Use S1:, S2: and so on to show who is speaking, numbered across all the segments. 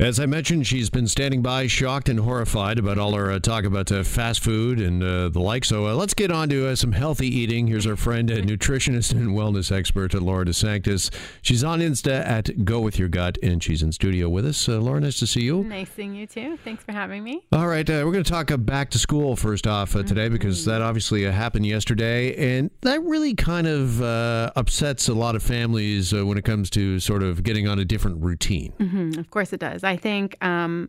S1: As I mentioned, she's been standing by, shocked and horrified about all our uh, talk about uh, fast food and uh, the like. So uh, let's get on to uh, some healthy eating. Here's our friend, uh, nutritionist and wellness expert, Laura DeSanctis. She's on Insta at Go With Your Gut, and she's in studio with us. Laura, nice to see you.
S2: Nice seeing you too. Thanks for having me.
S1: All right, we're going to talk back to school first off today mm-hmm. because that obviously happened yesterday, and that really kind of upsets a lot of families when it comes to sort of getting on a different routine.
S2: Mm-hmm. Of course, it does. I think um,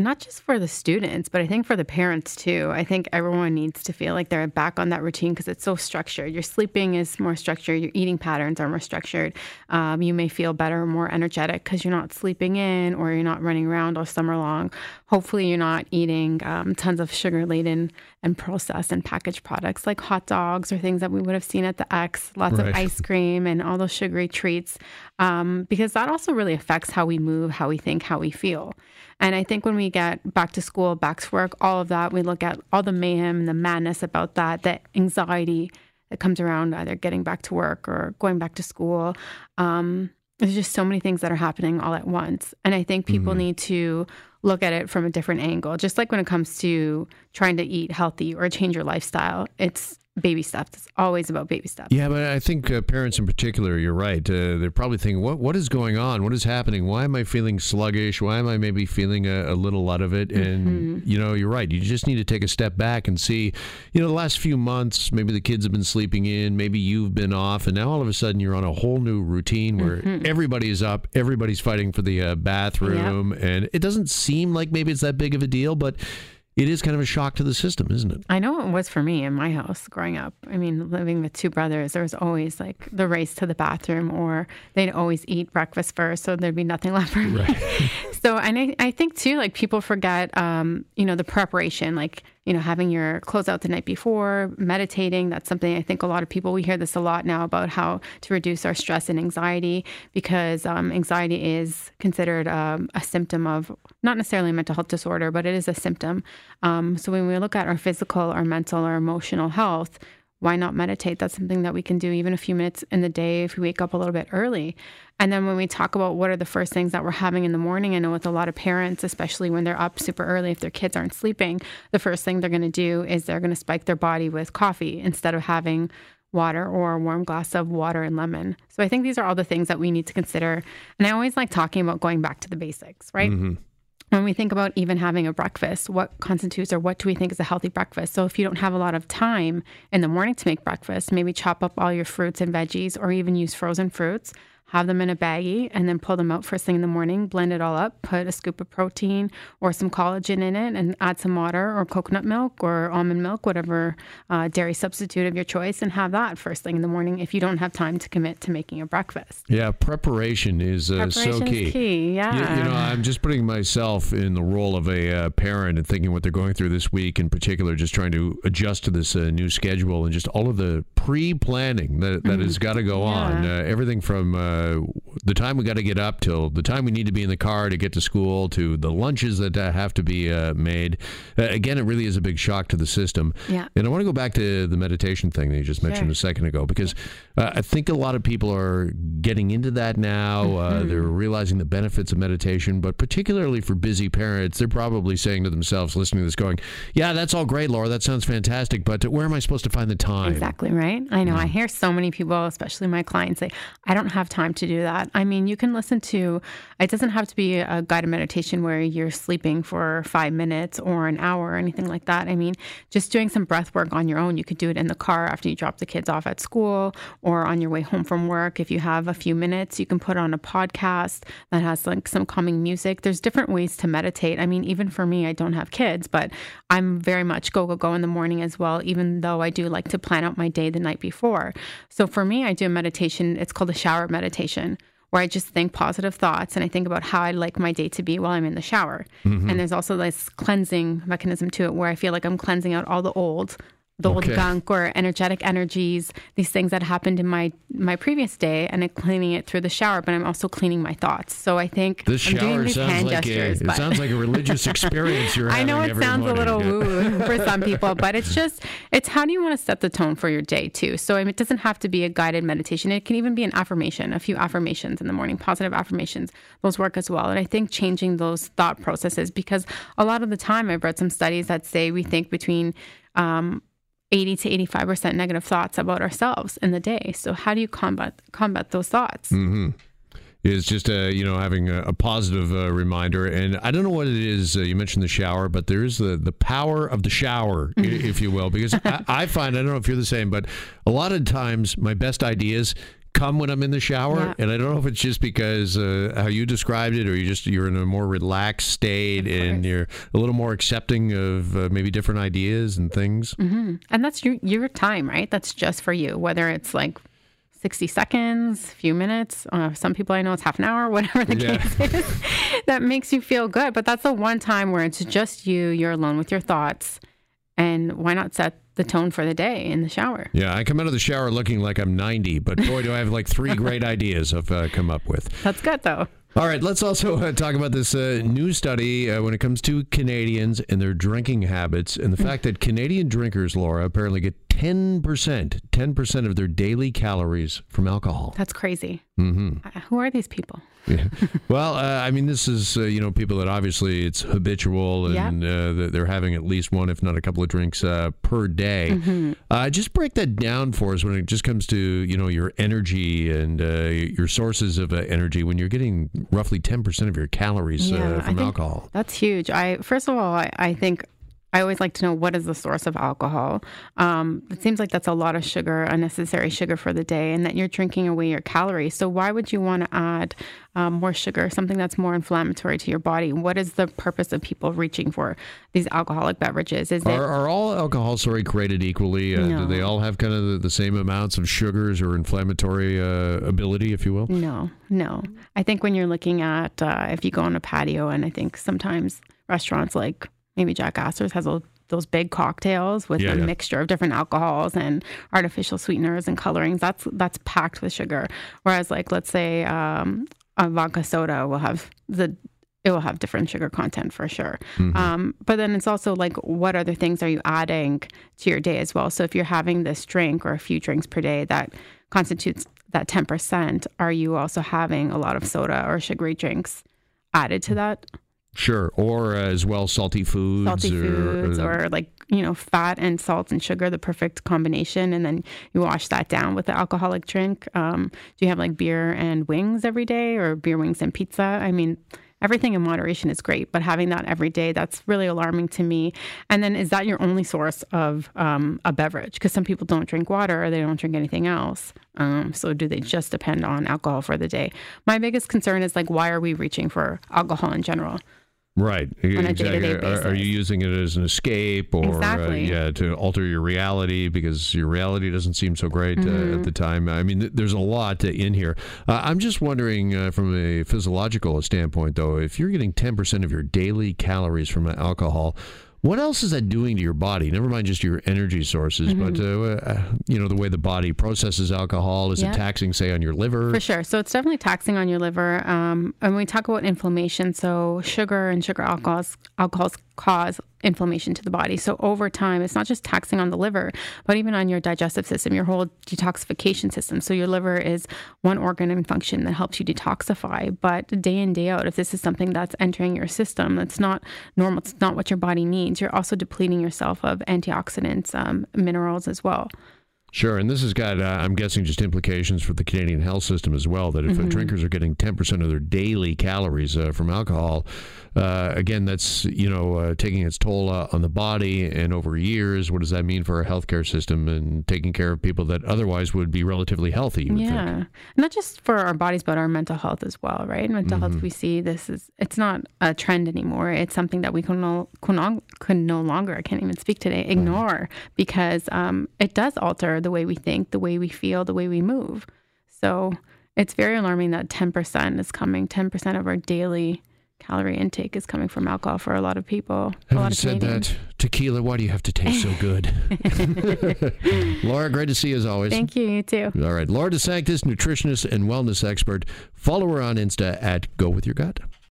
S2: not just for the students, but I think for the parents too. I think everyone needs to feel like they're back on that routine because it's so structured. Your sleeping is more structured, your eating patterns are more structured. Um, you may feel better, more energetic because you're not sleeping in or you're not running around all summer long. Hopefully, you're not eating um, tons of sugar laden and processed and packaged products like hot dogs or things that we would have seen at the Ex, lots right. of ice cream and all those sugary treats, um, because that also really affects how we move, how we think, how we feel. And I think when we get back to school, back to work, all of that, we look at all the mayhem and the madness about that, the anxiety that comes around either getting back to work or going back to school. Um, there's just so many things that are happening all at once. And I think people mm-hmm. need to look at it from a different angle. Just like when it comes to trying to eat healthy or change your lifestyle, it's baby steps. It's always about baby steps.
S1: Yeah, but I think uh, parents in particular, you're right. Uh, they're probably thinking, what what is going on? What is happening? Why am I feeling sluggish? Why am I maybe feeling a, a little out of it? And mm-hmm. you know, you're right. You just need to take a step back and see. You know, the last few months, maybe the kids have been sleeping in, maybe you've been off, and now all of a sudden you're on a whole new routine where mm-hmm. everybody's up, everybody's fighting for the uh, bathroom, yep. and it doesn't seem like maybe it's that big of a deal, but it is kind of a shock to the system, isn't it?
S2: I know it was for me in my house growing up. I mean, living with two brothers, there was always like the race to the bathroom, or they'd always eat breakfast first, so there'd be nothing left for me. Right. so, and I, I think too, like people forget, um, you know, the preparation, like you know, having your clothes out the night before, meditating. That's something I think a lot of people, we hear this a lot now about how to reduce our stress and anxiety because um, anxiety is considered um, a symptom of not necessarily a mental health disorder, but it is a symptom. Um, so when we look at our physical, our mental, or emotional health, why not meditate? That's something that we can do even a few minutes in the day if we wake up a little bit early. And then when we talk about what are the first things that we're having in the morning, I know with a lot of parents, especially when they're up super early, if their kids aren't sleeping, the first thing they're going to do is they're going to spike their body with coffee instead of having water or a warm glass of water and lemon. So I think these are all the things that we need to consider. And I always like talking about going back to the basics, right? Mm-hmm when we think about even having a breakfast, what constitutes or what do we think is a healthy breakfast? So, if you don't have a lot of time in the morning to make breakfast, maybe chop up all your fruits and veggies or even use frozen fruits have them in a baggie, and then pull them out first thing in the morning, blend it all up, put a scoop of protein or some collagen in it, and add some water or coconut milk or almond milk, whatever uh, dairy substitute of your choice, and have that first thing in the morning if you don't have time to commit to making a breakfast.
S1: Yeah, preparation is uh, so key.
S2: key. Yeah.
S1: You, you, know, I'm just putting myself in the role of a uh, parent and thinking what they're going through this week in particular, just trying to adjust to this uh, new schedule and just all of the pre planning that, that mm-hmm. has got to go yeah. on. Uh, everything from uh, uh, the time we got to get up till the time we need to be in the car to get to school to the lunches that uh, have to be uh, made. Uh, again, it really is a big shock to the system.
S2: Yeah.
S1: And I want to go back to the meditation thing that you just mentioned sure. a second ago because uh, I think a lot of people are getting into that now. Mm-hmm. they're realizing the benefits of meditation, but particularly for busy parents, they're probably saying to themselves, listening to this, going, "Yeah, that's all great, Laura. That sounds fantastic, but where am I supposed to find the time?"
S2: Exactly right. I know. Mm. I hear so many people, especially my clients, say, "I don't have time." time to do that. I mean, you can listen to, it doesn't have to be a guided meditation where you're sleeping for five minutes or an hour or anything like that. I mean, just doing some breath work on your own. You could do it in the car after you drop the kids off at school or on your way home from work. If you have a few minutes, you can put on a podcast that has like some calming music. There's different ways to meditate. I mean, even for me, I don't have kids, but I'm very much go, go, go in the morning as well, even though I do like to plan out my day the night before. So for me, I do a meditation. It's called a shower meditation where I just think positive thoughts and I think about how I'd like my day to be while I'm in the shower. Mm-hmm. And there's also this cleansing mechanism to it where I feel like I'm cleansing out all the old the old gunk or energetic energies, these things that happened in my my previous day, and I'm cleaning it through the shower. But I'm also cleaning my thoughts. So I think
S1: This
S2: I'm doing
S1: shower
S2: these
S1: sounds
S2: hand
S1: like a, it sounds like a religious experience you're
S2: I know it sounds a little woo for some people, but it's just it's how do you want to set the tone for your day too. So I mean, it doesn't have to be a guided meditation. It can even be an affirmation, a few affirmations in the morning, positive affirmations. Those work as well. And I think changing those thought processes because a lot of the time I've read some studies that say we think between um, 80 to 85% negative thoughts about ourselves in the day. So how do you combat combat those thoughts?
S1: is just a you know having a, a positive uh, reminder and i don't know what it is uh, you mentioned the shower but there is the the power of the shower if you will because I, I find i don't know if you're the same but a lot of times my best ideas come when i'm in the shower
S2: Yeah.
S1: and i don't know if it's just because uh, how you described it or you just you're in a more relaxed state and you're a little more accepting of uh, maybe different ideas and things
S2: And that's your your time, right? That's just for you. Whether it's like 60 seconds, a few minutes, uh, some people I know it's half an hour, whatever the
S1: Yeah.
S2: case is, that makes you feel good. But that's the one time where it's just you, you're alone with your thoughts. And why not set the tone for the day in the shower?
S1: yeah i come out of the shower looking like i'm 90 but boy do i have like three great ideas i've uh, come up with
S2: That's good though.
S1: All right, let's also uh, talk about this uh, new study uh, when it comes to Canadians and their drinking habits, and the fact that Canadian drinkers, Laura, apparently get 10%, 10% of their daily calories from alcohol.
S2: That's crazy. Mm-hmm. Who are these people?
S1: Yeah. well, uh, I mean, this is, uh, you know, people that obviously it's habitual and uh, they're having at least one, if not a couple of drinks uh, per day.
S2: Mm-hmm.
S1: Uh, just break that down for us when it just comes to, you know, your energy and uh, your sources of uh, energy when you're getting roughly 10% of your calories
S2: Yeah,
S1: uh, from alcohol.
S2: That's huge. I first of all, I, I think I always like to know what is the source of alcohol. Um, it seems like that's a lot of sugar, unnecessary sugar for the day, and that you're drinking away your calories. So why would you want to add um, more sugar, something that's more inflammatory to your body? What is the purpose of people reaching for these alcoholic beverages? Is it
S1: Are, are all alcohol, sorry, created equally? Uh, Do they all have kind of the, the same amounts of sugars or inflammatory uh, ability, if you will?
S2: No, no. I think when you're looking at uh, if you go on a patio, and I think sometimes restaurants like maybe Jack Astor's has a, those big cocktails with
S1: Yeah,
S2: a
S1: yeah.
S2: mixture of different alcohols and artificial sweeteners and colorings. That's that's packed with sugar. Whereas, like let's say um, a vodka soda will have the it will have different sugar content for sure. Um, but then it's also like, what other things are you adding to your day as well? So if you're having this drink or a few drinks per day that constitutes that 10%, are you also having a lot of soda or sugary drinks added to that?
S1: Sure. Or uh, as well, salty foods.
S2: Salty
S1: or,
S2: foods
S1: uh,
S2: or like, you know, fat and salt and sugar, the perfect combination. And then you wash that down with the alcoholic drink. Um, do you have like beer and wings every day or beer, wings, and pizza? I mean, everything in moderation is great, but having that every day, that's really alarming to me. And then is that your only source of um, a beverage? Because some people don't drink water or they don't drink anything else. Um, so do they just depend on alcohol for the day? My biggest concern is like, why are we reaching for alcohol in general?
S1: Right.
S2: a
S1: exactly.
S2: day-to-day
S1: Are, are you using it as an escape or
S2: Exactly.
S1: uh, yeah, to alter your reality because your reality doesn't seem so great uh,
S2: Mm-hmm.
S1: at the time? I mean, th- there's a lot uh, in here. Uh, I'm just wondering uh, from a physiological standpoint, though, if you're getting 10% of your daily calories from alcohol, what else is that doing to your body? Never mind just your energy sources, but uh, uh, you know the way the body processes alcohol. Is
S2: Mm-hmm. Yeah.
S1: it taxing, say, on your liver?
S2: For sure. So it's definitely taxing on your liver. Um, and when we talk about inflammation, so sugar and sugar alcohols, alcohols cause inflammation to the body. So over time, it's not just taxing on the liver, but even on your digestive system, your whole detoxification system. So your liver is one organ and function that helps you detoxify. But day in, day out, if this is something that's entering your system, that's not normal, it's not what your body needs, you're also depleting yourself of antioxidants, um, minerals as well.
S1: Sure, and this has got, uh, I'm guessing, just implications for the Canadian health system as well. That if
S2: Mm-hmm.
S1: uh, drinkers are getting 10% of their daily calories uh, from alcohol, uh, again, that's you know uh, taking its toll uh, on the body. And over years, what does that mean for our healthcare system and taking care of people that otherwise would be relatively healthy? You would think.
S2: Yeah, not just for our bodies, but our mental health as well, right? Mental
S1: Mm-hmm.
S2: health, we see this is it's not a trend anymore. It's something that we can no, can no, can no longer, I can't even speak today, ignore because um, it does alter the way we think, the way we feel, the way we move. So it's very alarming that 10% is coming, 10% of our daily calorie intake is coming from alcohol for a lot of people, a
S1: Having
S2: lot of
S1: said
S2: Canadians.
S1: that, Tequila, why do you have to taste so good? Laura, great to see you as always.
S2: Thank you. You too.
S1: All right. Laura DeSanctis, nutritionist and wellness expert. Follow her on Insta at Go With Your Gut.